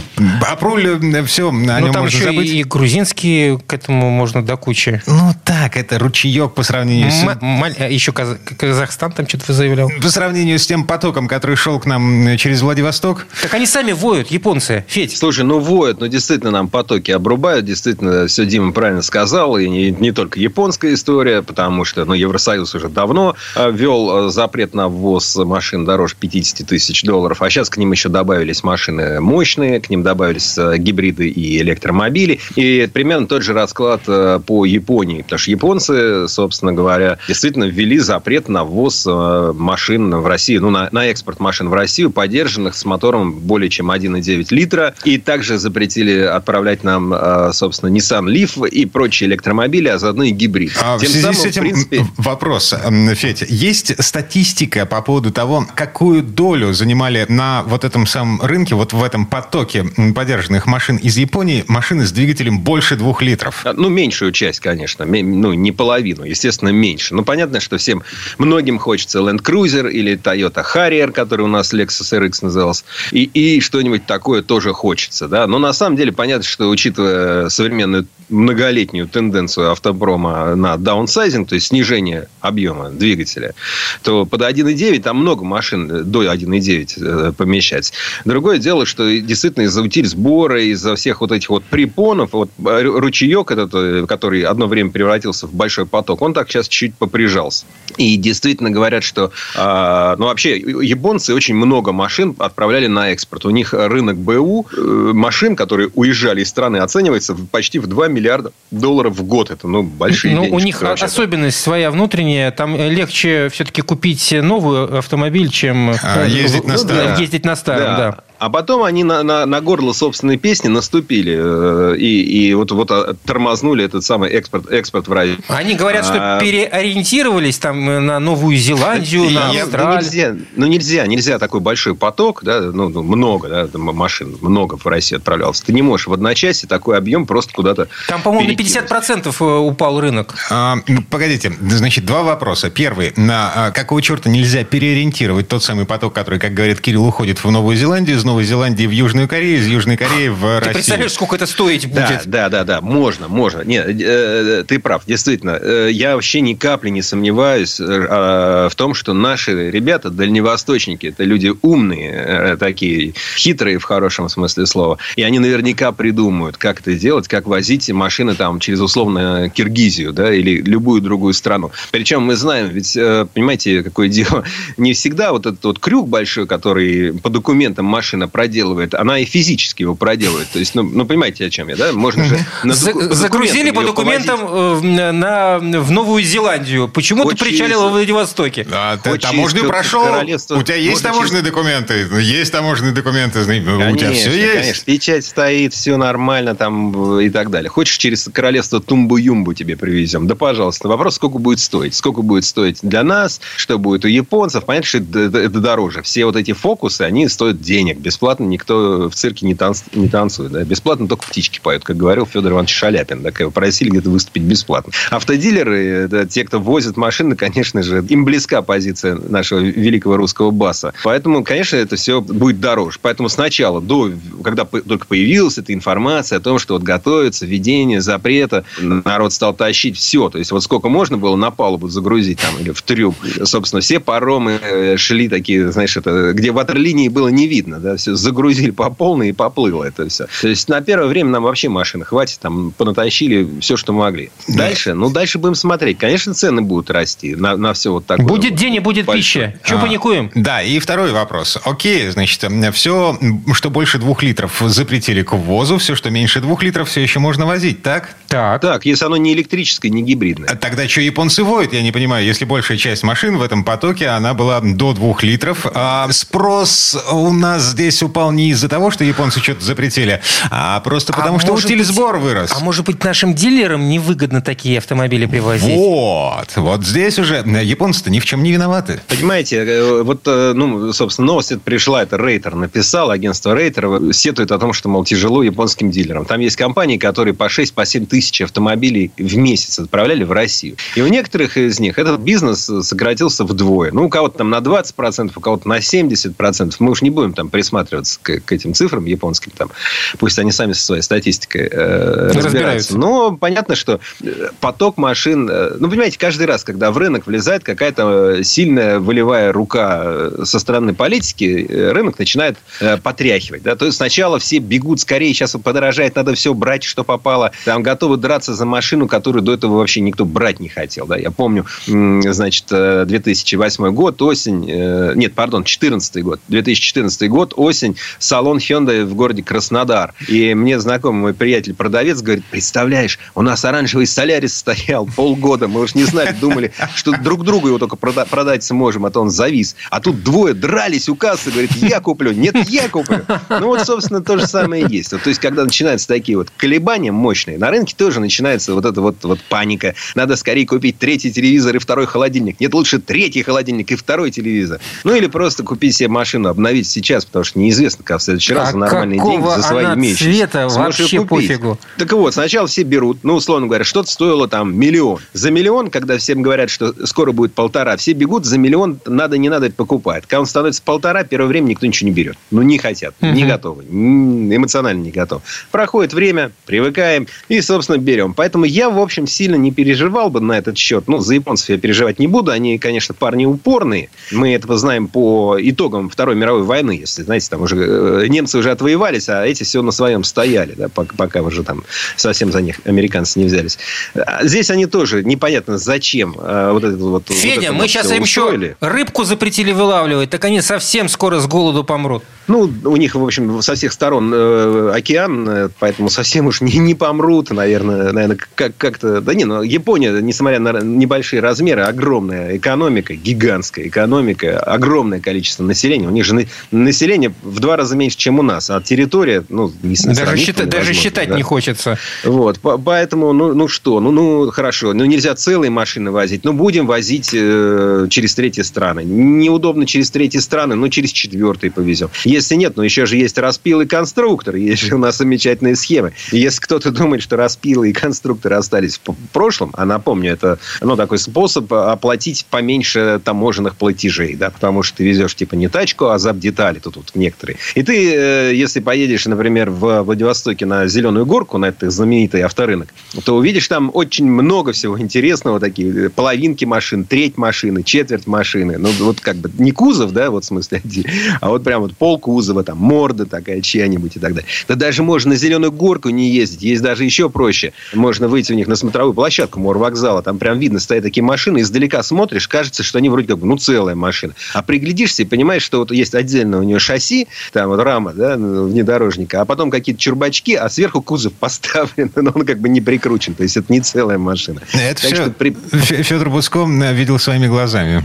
А проль, все, о Ну, нем там можно еще забыть. и грузинские к этому можно до кучи. Ну так, это ручеек по сравнению с... М- а еще Каза- Казахстан там что-то заявлял. По сравнению с тем потоком, который шел к нам через Владивосток, Так они сами воют, японцы. Федь, Слушай, ну воют, ну действительно нам потоки обрубают. Действительно, все Дима правильно сказал. И не, не только японская история, потому что ну, Евросоюз уже давно э, ввел э, запрет на ввоз машин дороже 50 тысяч долларов. А сейчас к ним еще добавились машины мощные, к ним добавились э, гибриды и электромобили. И примерно тот же расклад э, по Японии. Потому что японцы, собственно говоря, действительно ввели запрет на ввоз э, машин в Россию, ну, на, на экспорт машин в Россию, поддержанных с мотором более чем 1,9 литра. И также запретили отправлять нам, собственно, Nissan Leaf и прочие электромобили, а заодно и гибрид. А в Тем связи самым, с этим в принципе, вопрос, Федя. Есть статистика по поводу того, какую долю занимали на вот этом самом рынке, вот в этом потоке подержанных машин из Японии, машины с двигателем больше двух литров. А, ну, меньшую часть, конечно. Ну, не половину, естественно, меньше. Ну, понятно, что всем, многим хочется Land Cruiser или Toyota Harrier, который у нас Lexus RX назывался, и, и что-нибудь такое тоже хочется, да. Но на самом деле понятно, что учитывая современную многолетнюю тенденцию автопрома на даунсайзинг, то есть снижение объема двигателя, то под 1.9 там много машин до 1.9 э, помещать. Другое дело, что действительно из-за утиль сбора, из-за всех вот этих вот препонов, вот ручеек этот, э, который одно время превратился в большой поток, он так сейчас чуть поприжался. И действительно говорят, что э, ну вообще японцы очень много машин отправляли на экспорт. У них рынок БУ э, машин, которые уезжали из страны, оценивается почти в 2 миллиарда долларов в год. Это, ну, большие Ну, у них вообще-то. особенность своя внутренняя. Там легче все-таки купить новый автомобиль, чем А, э, ездить на ну, старом. Ездить на старом, да. А потом они на, на, на горло собственной песни наступили э, и, и вот, вот а, тормознули этот самый экспорт, экспорт в рай. Они говорят, что А, переориентировались там э, на Новую Зеландию, на ну, Австралию. нельзя, ну, нельзя, нельзя такой большой поток, да, ну, ну, много, да, машин, много в России отправлялось. Ты не можешь в одночасье такой объем просто куда-то Там, по-моему, на перекинуть. 50% э, упал рынок. А, ну, погодите, значит, два вопроса. Первый. На а, какого черта нельзя переориентировать тот самый поток, который, как говорит Кирилл, уходит в Новую Зеландию, из Новой Зеландии в Южную Корею, из Южной Кореи в Ты Россию? представляешь, сколько это стоить Да, будет? да, да, да, можно, можно. Нет, э, ты прав, действительно. Э, Я вообще ни капли не сомневаюсь э, э, в том, что наши ребята, дальневосточники, это люди умные, э, такие хитрые в хорошем смысле слова. И они наверняка придумают, как это делать, как возить машины там через условно Киргизию, да, или любую другую страну. Причем мы знаем, ведь, э, понимаете, какое дело, *laughs* не всегда вот этот вот крюк большой, который по документам машина проделывает, она и физически его проделывает. То есть, ну, ну понимаете, о чем я, да? Можно же... на За- доку- Загрузили по документам э, в- на, в Новую Зеландию. Почему ты Очень причалил во из- Владивостоке? А, ты таможню через прошел? королевство- У тебя есть можно таможенные документы? Ну, Есть таможенные документы. знаете, У тебя все есть? Конечно, печать стоит, все нормально там э, и так далее. Хочешь через королевство Тумбу-Юмбу тебе привезем? Да, пожалуйста. Вопрос, сколько будет стоить? Сколько будет стоить для нас? Что будет у японцев? Понятно, что это дороже. Все вот эти фокусы, они стоят денег. Бесплатно никто в цирке не, танц- не танцует. Да? Бесплатно только птички поют, как говорил Федор Иванович Шаляпин. Да? Его просили где-то выступить бесплатно. Автодилеры, да, те, кто возят машины, конечно же, им близка позиция нашего великого русского баса. Поэтому, конечно, это все будет дороже. Поэтому сначала, до, когда только появилась эта информация о том, что вот готовится введение запрета, народ стал тащить все. То есть, вот сколько можно было на палубу загрузить там или в трюм. Собственно, все паромы э, шли такие, знаешь, это, где ватерлинии было не видно. Да, все загрузили по полной и поплыло это все. То есть, на первое время нам вообще машины хватит. Там понатащили все, что могли. Дальше, ну, дальше будем смотреть. Конечно, цены будут расти на, на все вот такое. Будет вот день и будет большое. пища. Чего А, паникуем? Да, и второй вопрос. Окей, значит, все, что больше двух литров, запретили к ввозу. Все, что меньше двух литров, все еще можно возить, так? Так. Так, если оно не электрическое, не гибридное. А Тогда что японцы воют, я не понимаю. Если большая часть машин в этом потоке, она была до двух литров. А спрос у нас здесь упал не из-за того, что японцы что-то запретили, а просто потому, А что может утиль быть- сбор вырос. А может быть, нашим дилерам невыгодно такие автомобили привозить? Вот, вот здесь уже японцы-то ни в чем не виноваты. Понимаете, э, вот, э, ну, собственно, новость эта пришла, это Рейтер написал, агентство Рейтер сетует о том, что, мол, тяжело японским дилерам. Там есть компании, которые по 6-7 по 7 тысяч автомобилей в месяц отправляли в Россию. И у некоторых из них этот бизнес сократился вдвое. Ну, у кого-то там на 20%, у кого-то на 70%. Мы уж не будем там присматриваться к, к этим цифрам японским. Там. Пусть они сами со своей статистикой э, разбираются. Разбираются. Но понятно, что э, поток машин... э, Ну, понимаете, каждый раз, когда в рынок влезает какая-то э, сильная волевая рука со стороны политики, рынок начинает э, потряхивать. Да? То есть сначала все бегут скорее, сейчас подорожает, надо все брать, что попало. Там готовы драться за машину, которую до этого вообще никто брать не хотел. Да? Я помню, значит, э, 2008 год, осень... э, Нет, пардон, 2014 год. 2014 год, осень, салон Hyundai в городе Краснодар. И мне знакомый мой приятель-продавец говорит, представляешь, у нас оранжевый солярис стоял полгода, мы уж не знали, думали, что друг другу его только прода- продать сможем, а то он завис. А тут двое дрались у кассы, говорит, я куплю, нет, я куплю. Ну вот, собственно, то же самое и есть. Вот, то есть, когда начинаются такие вот колебания мощные, на рынке рынке тоже начинается вот эта вот, вот паника. Надо скорее купить третий телевизор и второй холодильник. Нет, лучше третий холодильник и второй телевизор. Ну, или просто купить себе машину, обновить сейчас, потому что неизвестно, как в следующий раз А за нормальные деньги, за свои она имеющиеся. цвета Сможешь вообще купить. пофигу. Так вот, сначала все берут, ну, условно говоря, что-то стоило там миллион. За миллион, когда всем говорят, что скоро будет полтора, все бегут, за миллион надо, не надо, покупают. Когда он становится полтора, первое время никто ничего не берет. Ну, не хотят, не готовы, эмоционально не готов. Проходит время, привыкаем и, собственно, берем. Поэтому я, в общем, сильно не переживал бы на этот счет. Ну, за японцев я переживать не буду. Они, конечно, парни упорные. Мы этого знаем по итогам Второй мировой войны. Если, знаете, там уже э, немцы уже отвоевались, а эти все на своем стояли, да, пока, пока уже там совсем за них американцы не взялись. А Здесь они тоже непонятно зачем а, вот это вот. вот Федя, это мы вот сейчас им еще рыбку запретили вылавливать, так они совсем скоро с голоду помрут. Ну, у них, в общем, со всех сторон э, океан, э, поэтому совсем уж не, не помрут, наверное, наверное как, как-то... Да не, ну, Япония, несмотря на небольшие размеры, огромная экономика, гигантская экономика, огромное количество населения. У них же на- население в два раза меньше, чем у нас, а территория, ну, не Даже, считать, даже считать да. не хочется. Вот, по- поэтому, ну, ну что, ну, ну хорошо, ну нельзя целые машины возить, ну будем возить э, через третьи страны. Неудобно через третьи страны, ну через четвертые повезем. Если нет, ну еще же есть распилы конструктор, есть же у нас замечательные схемы. И если кто-то думает, что распилы и конструкторы остались в прошлом, а напомню, это ну, такой способ оплатить поменьше таможенных платежей, да, потому что ты везешь типа не тачку, а запдетали тут вот некоторые. И ты, э, если поедешь, например, в Владивостоке на Зеленую горку, на этот знаменитый авторынок, то увидишь там очень много всего интересного, такие э, половинки машин, треть машины, четверть машины. Ну, вот как бы не кузов, да, вот в смысле, *laughs* а вот прям вот пол кузова, там, морда такая чья-нибудь и так далее. Да даже можно на Зеленую горку не ездить. Есть даже еще проще. Можно выйти у них на смотровую площадку морвокзала. Там прям видно, стоят такие машины. Издалека смотришь, кажется, что они вроде как бы, ну, целая машина. А приглядишься и понимаешь, что вот есть отдельно у нее шасси, там вот рама, да, внедорожника, а потом какие-то чурбачки, а сверху кузов *laughs* поставлен, но он как бы не прикручен. То есть это не целая машина. Это Так все что при- Федор Буцком э, видел своими глазами.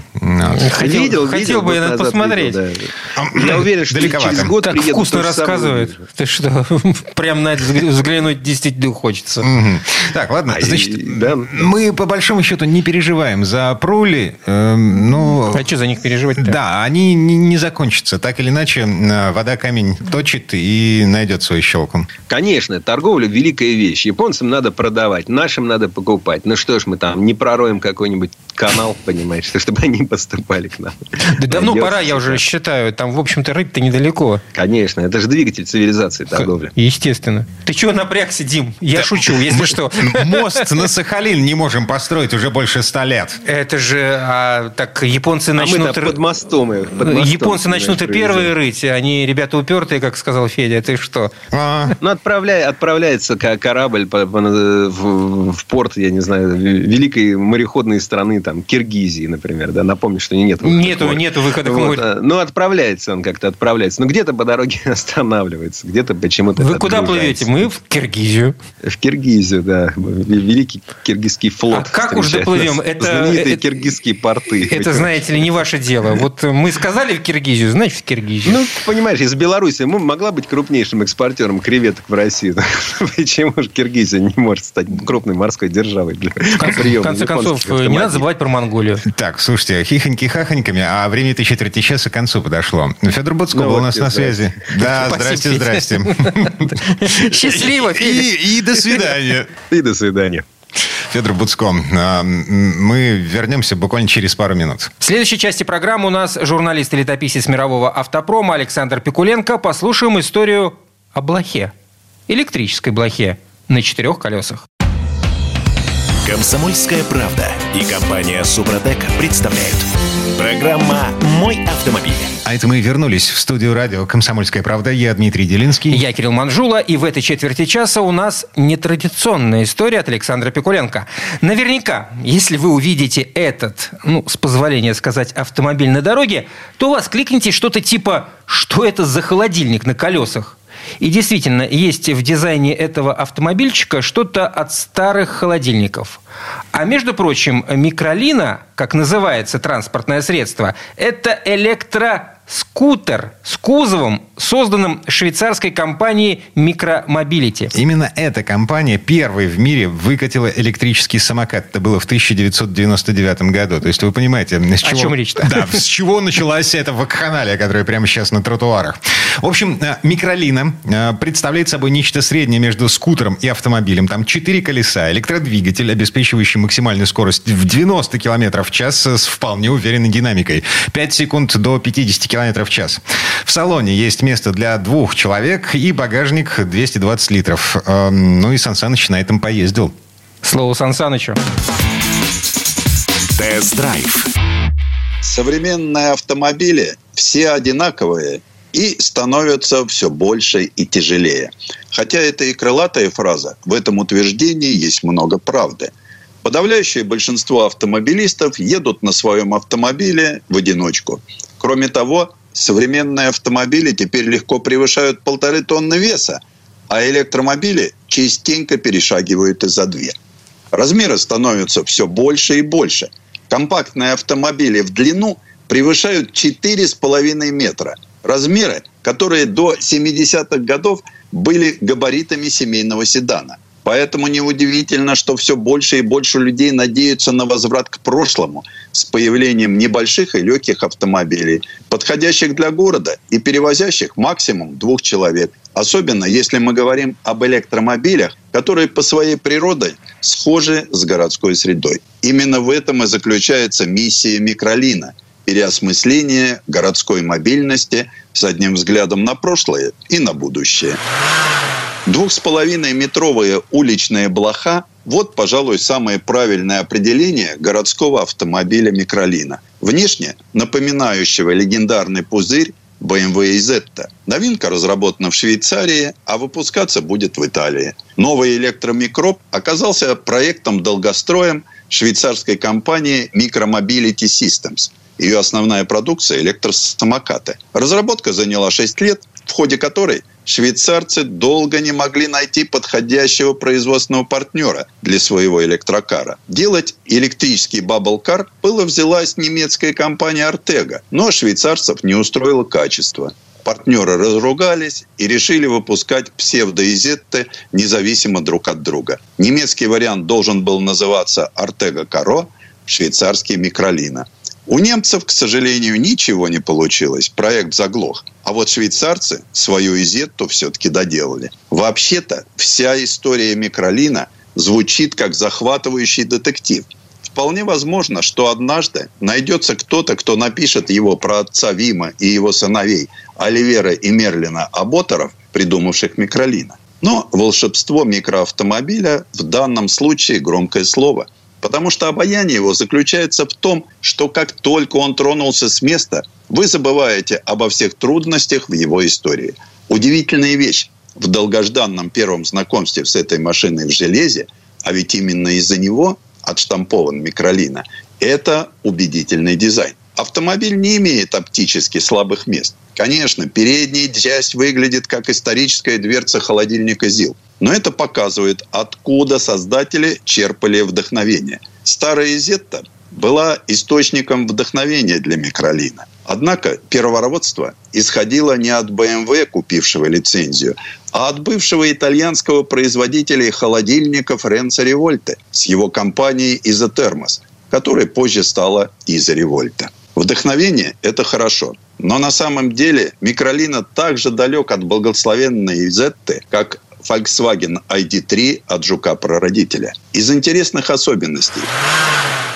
Хотел- видел, хотел видел, бы я назад посмотреть. видел, да. Я уверен, что Далековато. через год Так приеду, вкусно рассказывает. Ты что, *laughs* прям на это взглянуть действительно хочется. Мгм. Так, ладно. А, Значит, и- да. мы по большому счету не переживаем за проли. эм, ну, А что за них переживать-то? да, они не, не закончатся. Так или иначе, э, вода камень точит и найдет свою щелку. Конечно, торговля – великая вещь. Японцам надо продавать, нашим надо покупать. Ну что ж мы там, не пророем какой-нибудь канал, понимаешь, *laughs* чтобы они поступали к нам. Да давно пора, я уже считаю. Там, в общем-то, рыть-то недалеко. Конечно, это же двигатель цивилизации торговли. Естественно. Ты чего напрягся, Дим? Я шучу, если что. Мост на Сахалин не можем построить уже больше ста лет. Это же, а, так, японцы А начнут... мы-то под мостом. их, под мостом, Японцы начнут и первые рыть. Они ребята упертые, как сказал Федя. Ты что? А, Ну, отправляй, отправляется корабль по- по- в, в порт, я не знаю, великой мореходной страны, там, Киргизии, например, да, напомню, что нет выхода Нету, нету выхода к Вот, морю. а, Ну, отправляется он как-то, отправляется. Но где-то по дороге *laughs* останавливается, где-то почему-то Вы куда плывете? Мы в Киргизию. В Киргизию, да. Великий киргизский флот. А как уж доплывем? Это- Знаменитые это- киргизские порты. Это, знаете ли, не ваше дело. Вот мы сказали в Киргизию, значит в Киргизию. Ну, понимаешь, из Беларуси могла быть крупнейшим экспортером креветок в России. *laughs* Почему же Киргизия не может стать крупной морской державой для в конце, приема в конце концов, не надо забывать про Монголию. Так, слушайте, хихоньки-хахоньками, а время три четверти часа к концу подошло. Федор Буцко Ну, был вот у нас на связи. Да, здрасте, здрасте. *laughs* Счастливо, и до свидания. И до свидания. Федор Буцко. А, Мы вернемся буквально через пару минут. В следующей части программы у нас журналист и летописец мирового автопрома Александр Пикуленко. Послушаем историю о блохе. Электрической блохе на четырех колесах. Комсомольская правда и компания Супротек представляют. Программа «Мой автомобиль». А это мы вернулись в студию радио «Комсомольская правда». Я Дмитрий Делинский. Я Кирилл Манжула, и в этой четверти часа у нас нетрадиционная история от Александра Пикуленко. Наверняка, если вы увидите этот, ну, с позволения сказать, автомобиль на дороге, то у вас кликните что-то типа «Что это за холодильник на колесах?» И действительно, есть в дизайне этого автомобильчика что-то от старых холодильников. А между прочим, микролина, как называется транспортное средство, это электро скутер с кузовом, созданным швейцарской компанией Micromobility. Именно эта компания первой в мире выкатила электрический самокат. Это было в 1999 году. То есть вы понимаете, с чего... О чем речь-то? Да, с чего началась эта вакханалия, которая прямо сейчас на тротуарах. В общем, э, микролина э, представляет собой нечто среднее между скутером и автомобилем. Там четыре колеса, электродвигатель, обеспечивающий максимальную скорость в 90 км в час с вполне уверенной динамикой. 5 секунд до 50 км в час. В салоне есть место для двух человек и багажник 220 литров. Эм, Ну и Сан Саныч на этом поездил. Слово Сан Санычу. Тест-драйв. Современные автомобили все одинаковые и становятся все больше и тяжелее. Хотя это и крылатая фраза, в этом утверждении есть много правды. Подавляющее большинство автомобилистов едут на своем автомобиле в одиночку. Кроме того, современные автомобили теперь легко превышают полторы тонны веса, а электромобили частенько перешагивают и за две. Размеры становятся все больше и больше. Компактные автомобили в длину превышают 4,5 метра. Размеры, которые до 70-х годов были габаритами семейного седана. Поэтому неудивительно, что все больше и больше людей надеются на возврат к прошлому с появлением небольших и легких автомобилей, подходящих для города и перевозящих максимум двух человек. Особенно если мы говорим об электромобилях, которые по своей природе схожи с городской средой. Именно в этом и заключается миссия микролина – переосмысление городской мобильности с одним взглядом на прошлое и на будущее. Двух с половиной метровые уличные блоха – вот, пожалуй, самое правильное определение городского автомобиля микролина. Внешне напоминающего легендарный пузырь BMW Zeta. Новинка разработана в Швейцарии, а выпускаться будет в Италии. Новый электромикроб оказался проектом-долгостроем швейцарской компании Micromobility Systems. Ее основная продукция – электросамокаты. Разработка заняла 6 лет, в ходе которой швейцарцы долго не могли найти подходящего производственного партнера для своего электрокара. Делать электрический баблкар было взялась немецкая компания «Артега», но швейцарцев не устроило качество. Партнеры разругались и решили выпускать псевдоизетты независимо друг от друга. Немецкий вариант должен был называться «Артега Каро», швейцарский «Микролина». У немцев, к сожалению, ничего не получилось. Проект заглох. А вот швейцарцы свою изетту все-таки доделали. Вообще-то вся история микролина звучит как захватывающий детектив. Вполне возможно, что однажды найдется кто-то, кто напишет его про отца Вима и его сыновей Оливера и Мерлина Аботеров, придумавших микролина. Но волшебство микроавтомобиля в данном случае громкое слово – Потому что обаяние его заключается в том, что как только он тронулся с места, вы забываете обо всех трудностях в его истории. Удивительная вещь. В долгожданном первом знакомстве с этой машиной в железе, а ведь именно из-за него отштампован микролина, это убедительный дизайн. Автомобиль не имеет оптически слабых мест. Конечно, передняя часть выглядит как историческая дверца холодильника ЗИЛ. Но это показывает, откуда создатели черпали вдохновение. Старая Зетта была источником вдохновения для микролина. Однако первородство исходило не от BMW, купившего лицензию, а от бывшего итальянского производителя холодильников Ренцо Револьте с его компанией Изотермос, которая позже стала Изо Револьта. Вдохновение – это хорошо. Но на самом деле микролина так же далек от благословенной Изетты, как Volkswagen ID3 от жука-прародителя. Из интересных особенностей.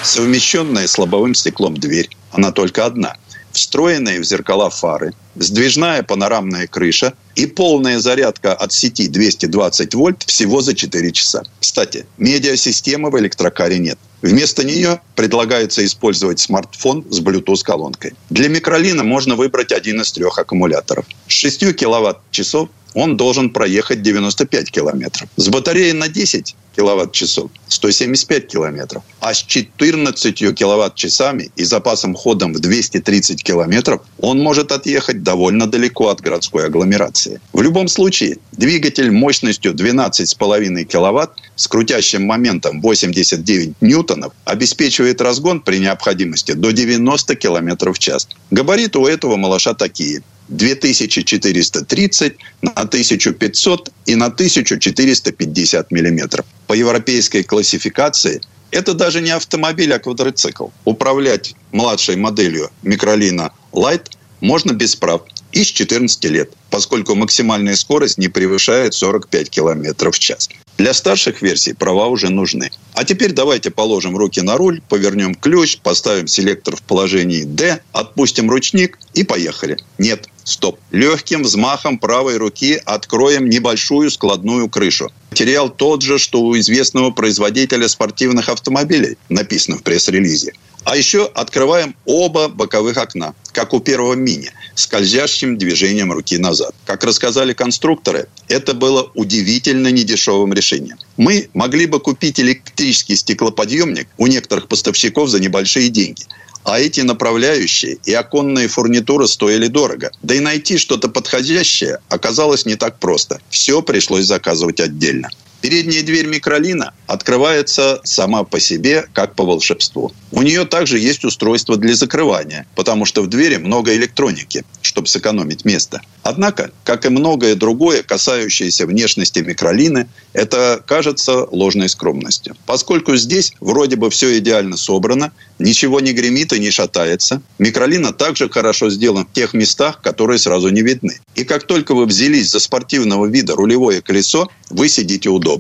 Совмещенная с лобовым стеклом дверь. Она только одна. Встроенные в зеркала фары, сдвижная панорамная крыша и полная зарядка от сети 220 вольт всего за 4 часа. Кстати, медиасистемы в электрокаре нет. Вместо нее предлагается использовать смартфон с Bluetooth-колонкой. Для микролина можно выбрать один из трех аккумуляторов. С 6 киловатт-часов он должен проехать 95 километров. С батареей на 10 киловатт-часов 175 километров. А с 14 киловатт-часами и запасом ходом в 230 километров он может отъехать довольно далеко от городской агломерации. В любом случае, двигатель мощностью 12,5 киловатт с крутящим моментом 89 ньютонов обеспечивает разгон при необходимости до 90 километров в час. Габариты у этого малыша такие. 2430 на 1500 и на 1450 миллиметров. По европейской классификации это даже не автомобиль, а квадроцикл. Управлять младшей моделью микролина Light можно без прав и с 14 лет, поскольку максимальная скорость не превышает 45 км в час. Для старших версий права уже нужны. А теперь давайте положим руки на руль, повернем ключ, поставим селектор в положении D, отпустим ручник и поехали. Нет, стоп. Легким взмахом правой руки откроем небольшую складную крышу. Материал тот же, что у известного производителя спортивных автомобилей, написано в пресс-релизе. А еще открываем оба боковых окна, как у первого мини, скользящим движением руки назад. Как рассказали конструкторы, это было удивительно недешевым решением. Мы могли бы купить электрический стеклоподъемник у некоторых поставщиков за небольшие деньги. А эти направляющие и оконные фурнитуры стоили дорого. Да и найти что-то подходящее оказалось не так просто. Все пришлось заказывать отдельно. Передняя дверь микролина открывается сама по себе, как по волшебству. У нее также есть устройство для закрывания, потому что в двери много электроники, чтобы сэкономить место. Однако, как и многое другое, касающееся внешности микролины, это кажется ложной скромностью. Поскольку здесь вроде бы все идеально собрано, ничего не гремит и не шатается, микролина также хорошо сделан в тех местах, которые сразу не видны. И как только вы взялись за спортивного вида рулевое колесо, вы сидите удобно.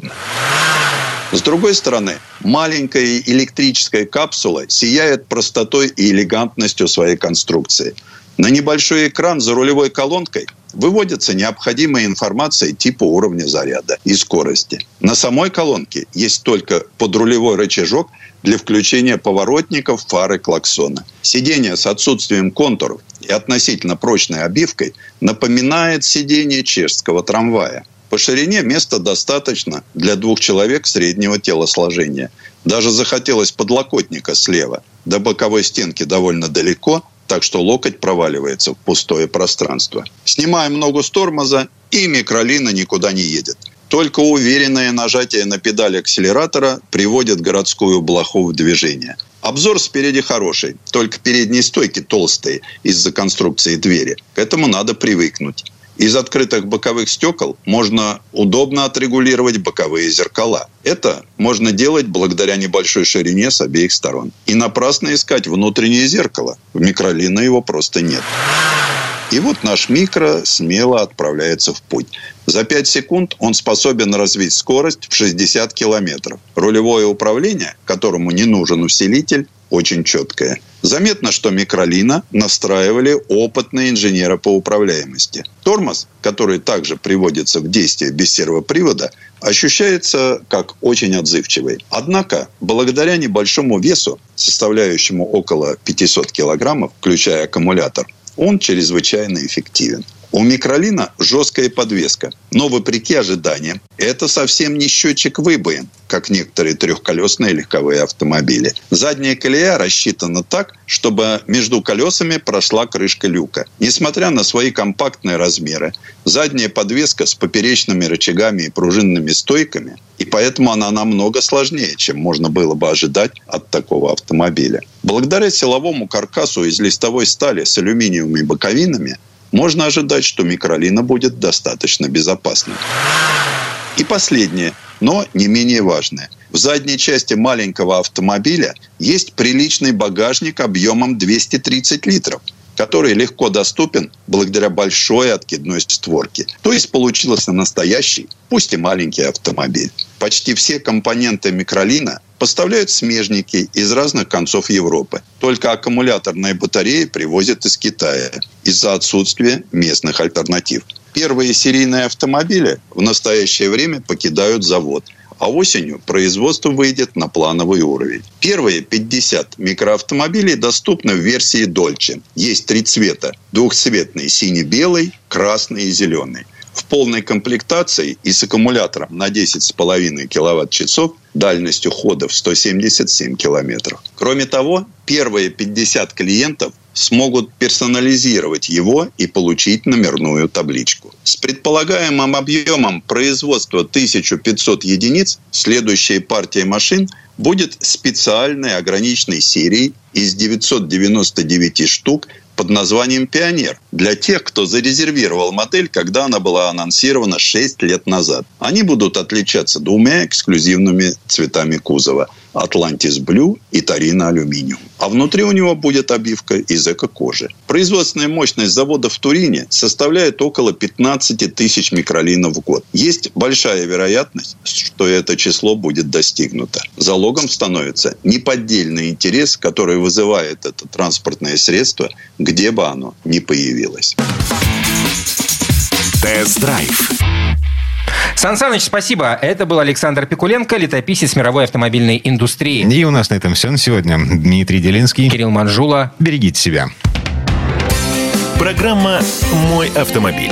С другой стороны, маленькая электрическая капсула сияет простотой и элегантностью своей конструкции. На небольшой экран за рулевой колонкой выводится необходимая информация типа уровня заряда и скорости. На самой колонке есть только подрулевой рычажок для включения поворотников, фары, клаксона. Сиденье с отсутствием контуров и относительно прочной обивкой напоминает сиденье чешского трамвая. По ширине места достаточно для двух человек среднего телосложения. Даже захотелось подлокотника слева. До боковой стенки довольно далеко, так что локоть проваливается в пустое пространство. Снимаем ногу с тормоза, и микролина никуда не едет. Только уверенное нажатие на педаль акселератора приводит городскую блоху в движение. Обзор спереди хороший, только передние стойки толстые из-за конструкции двери. К этому надо привыкнуть. Из открытых боковых стекол можно удобно отрегулировать боковые зеркала. Это можно делать благодаря небольшой ширине с обеих сторон. И напрасно искать внутреннее зеркало. В микролина его просто нет. И вот наш микро смело отправляется в путь. За 5 секунд он способен развить скорость в 60 километров. Рулевое управление, которому не нужен усилитель, очень четкое. Заметно, что микролина настраивали опытные инженеры по управляемости. Тормоз, который также приводится в действие без сервопривода, ощущается как очень отзывчивый. Однако, благодаря небольшому весу, составляющему около 500 килограммов, включая аккумулятор, он чрезвычайно эффективен. У микролина жесткая подвеска, но вопреки ожиданиям, это совсем не счетчик выбоин, как некоторые трехколесные легковые автомобили. Задняя колея рассчитана так, чтобы между колесами прошла крышка люка. Несмотря на свои компактные размеры, задняя подвеска с поперечными рычагами и пружинными стойками, и поэтому она намного сложнее, чем можно было бы ожидать от такого автомобиля. Благодаря силовому каркасу из листовой стали с алюминиевыми боковинами можно ожидать, что микролина будет достаточно безопасной. И последнее, но не менее важное. В задней части маленького автомобиля есть приличный багажник объемом 230 литров – который легко доступен благодаря большой откидной створке. То есть получился настоящий, пусть и маленький автомобиль. Почти все компоненты микролина поставляют смежники из разных концов Европы. Только аккумуляторные батареи привозят из Китая из-за отсутствия местных альтернатив. Первые серийные автомобили в настоящее время покидают завод – а осенью производство выйдет на плановый уровень. Первые 50 микроавтомобилей доступны в версии Dolce. Есть три цвета. Двухцветный синий-белый, красный и зеленый. В полной комплектации и с аккумулятором на 10,5 киловатт-часов дальностью хода в 177 километров. Кроме того, первые 50 клиентов смогут персонализировать его и получить номерную табличку. С предполагаемым объемом производства 1500 единиц следующая партия машин будет специальной ограниченной серией из 999 штук под названием «Пионер» для тех, кто зарезервировал модель, когда она была анонсирована 6 лет назад. Они будут отличаться двумя эксклюзивными цветами кузова – Atlantis Blue и Тарина Алюминиум. А внутри у него будет обивка из эко-кожи. Производственная мощность завода в Турине составляет около 15 тысяч микролинов в год. Есть большая вероятность, что это число будет достигнуто. Залогом становится неподдельный интерес, который вызывает это транспортное средство, где бы оно ни появилось. Тест-драйв. Сан Саныч, спасибо. Это был Александр Пикуленко, летописец мировой автомобильной индустрии. И у нас на этом все на сегодня. Дмитрий Делинский. Кирилл Манжула. Берегите себя. Программа «Мой автомобиль».